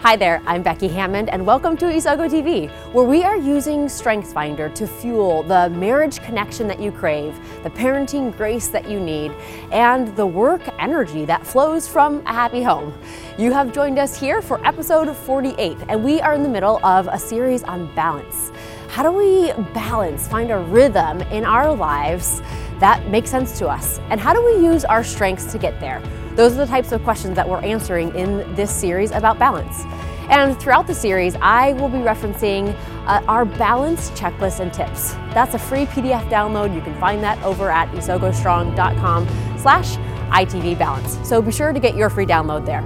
Hi there, I'm Becky Hammond, and welcome to Isogo TV, where we are using StrengthsFinder to fuel the marriage connection that you crave, the parenting grace that you need, and the work energy that flows from a happy home. You have joined us here for episode 48, and we are in the middle of a series on balance. How do we balance, find a rhythm in our lives that makes sense to us? And how do we use our strengths to get there? Those are the types of questions that we're answering in this series about balance. And throughout the series, I will be referencing uh, our balance checklist and tips. That's a free PDF download. You can find that over at isogostrong.com slash ITV balance. So be sure to get your free download there.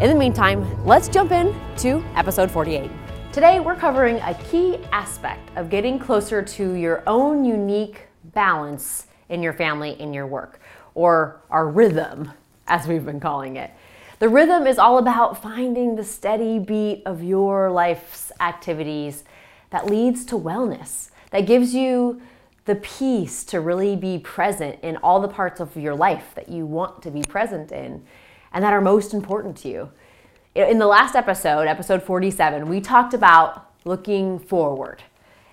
In the meantime, let's jump in to episode 48. Today, we're covering a key aspect of getting closer to your own unique balance in your family, in your work, or our rhythm as we've been calling it. The rhythm is all about finding the steady beat of your life's activities that leads to wellness, that gives you the peace to really be present in all the parts of your life that you want to be present in and that are most important to you. In the last episode, episode 47, we talked about looking forward,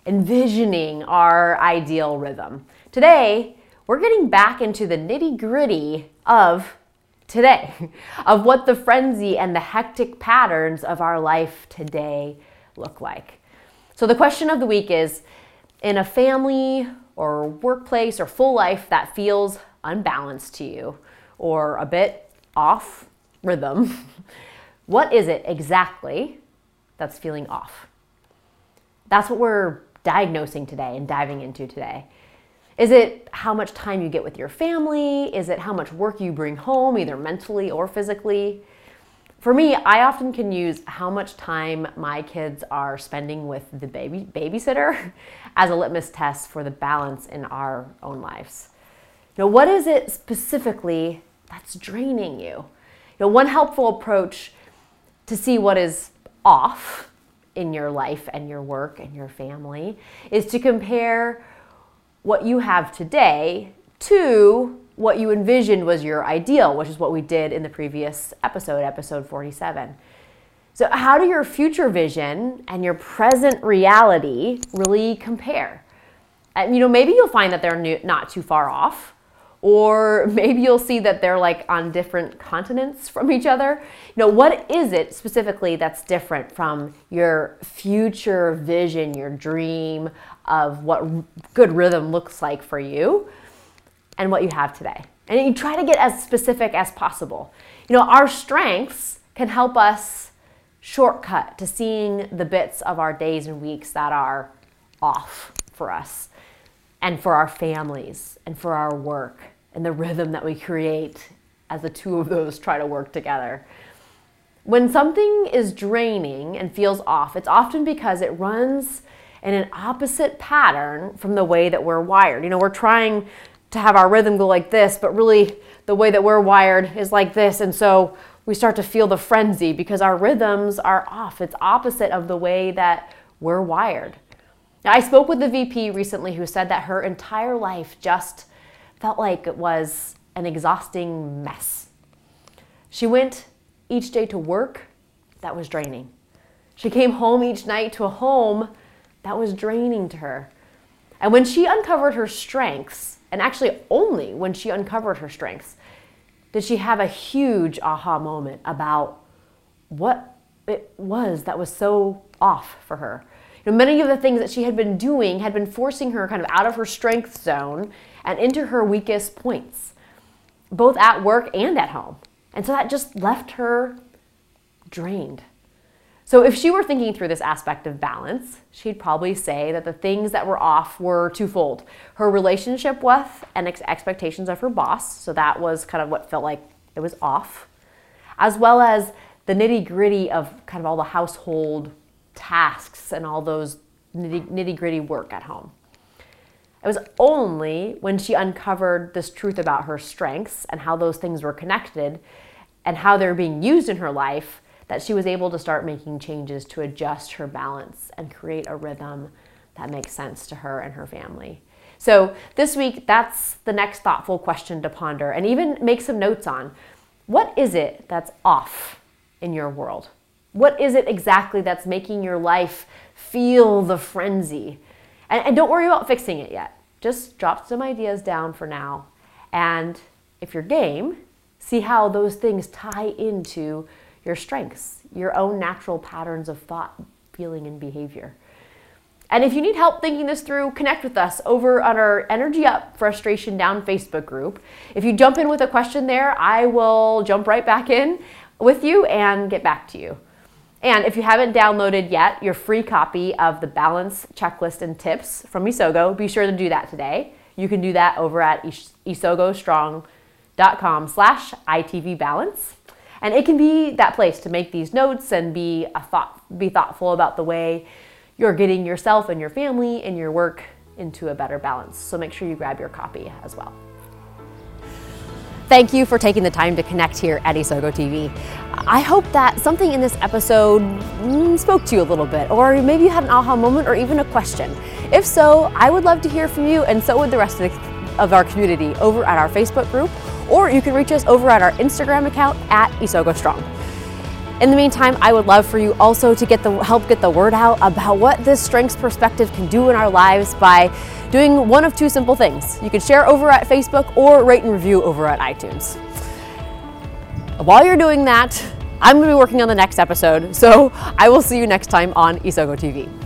envisioning our ideal rhythm. Today, we're getting back into the nitty gritty of today, of what the frenzy and the hectic patterns of our life today look like. So, the question of the week is in a family or workplace or full life that feels unbalanced to you or a bit off rhythm, what is it exactly that's feeling off? That's what we're diagnosing today and diving into today. Is it how much time you get with your family? Is it how much work you bring home, either mentally or physically? For me, I often can use how much time my kids are spending with the baby babysitter as a litmus test for the balance in our own lives. Now, what is it specifically that's draining you? You know, one helpful approach to see what is off in your life and your work and your family is to compare what you have today to what you envisioned was your ideal, which is what we did in the previous episode, episode 47. So, how do your future vision and your present reality really compare? And, you know, maybe you'll find that they're not too far off, or maybe you'll see that they're like on different continents from each other. You know, what is it specifically that's different from your future vision, your dream of what good rhythm looks like for you and what you have today. And you try to get as specific as possible. You know, our strengths can help us shortcut to seeing the bits of our days and weeks that are off for us and for our families and for our work and the rhythm that we create as the two of those try to work together. When something is draining and feels off, it's often because it runs in an opposite pattern from the way that we're wired. You know, we're trying to have our rhythm go like this, but really the way that we're wired is like this. And so we start to feel the frenzy because our rhythms are off. It's opposite of the way that we're wired. Now, I spoke with the VP recently who said that her entire life just felt like it was an exhausting mess. She went each day to work that was draining. She came home each night to a home that was draining to her. And when she uncovered her strengths, and actually only when she uncovered her strengths, did she have a huge aha moment about what it was that was so off for her. Know, many of the things that she had been doing had been forcing her kind of out of her strength zone and into her weakest points, both at work and at home. And so that just left her drained. So, if she were thinking through this aspect of balance, she'd probably say that the things that were off were twofold her relationship with and ex- expectations of her boss. So, that was kind of what felt like it was off, as well as the nitty gritty of kind of all the household tasks and all those nitty gritty work at home. It was only when she uncovered this truth about her strengths and how those things were connected and how they're being used in her life that she was able to start making changes to adjust her balance and create a rhythm that makes sense to her and her family. So, this week, that's the next thoughtful question to ponder and even make some notes on. What is it that's off in your world? What is it exactly that's making your life feel the frenzy? And, and, don't worry about fixing it yet. Just drop some ideas down for now. And if you're game, see how those things tie into your strengths, your own natural patterns of thought, feeling, and behavior. And if you need help thinking this through, connect with us over on our Energy Up Frustration Down Facebook group. If you jump in with a question there, I will jump right back in with you and get back to you. And if you haven't downloaded yet your free copy of the balance checklist and tips from Isogo, be sure to do that today. You can do that over at isogostrong.com slash itvbalance. And it can be that place to make these notes and be a thought be thoughtful about the way you're getting yourself and your family and your work into a better balance. So make sure you grab your copy as well. Thank you for taking the time to connect here at Isogo TV. I hope that something in this episode mm, spoke to you a little bit, or maybe you had an aha moment or even a question. If so, I would love to hear from you, and so would the rest of, the, of our community over at our Facebook group, or you can reach us over at our Instagram account at Isogo Strong. In the meantime, I would love for you also to get the help get the word out about what this strengths perspective can do in our lives by doing one of two simple things. You can share over at Facebook or rate and review over at iTunes. While you're doing that, I'm going to be working on the next episode, so I will see you next time on Isogo TV.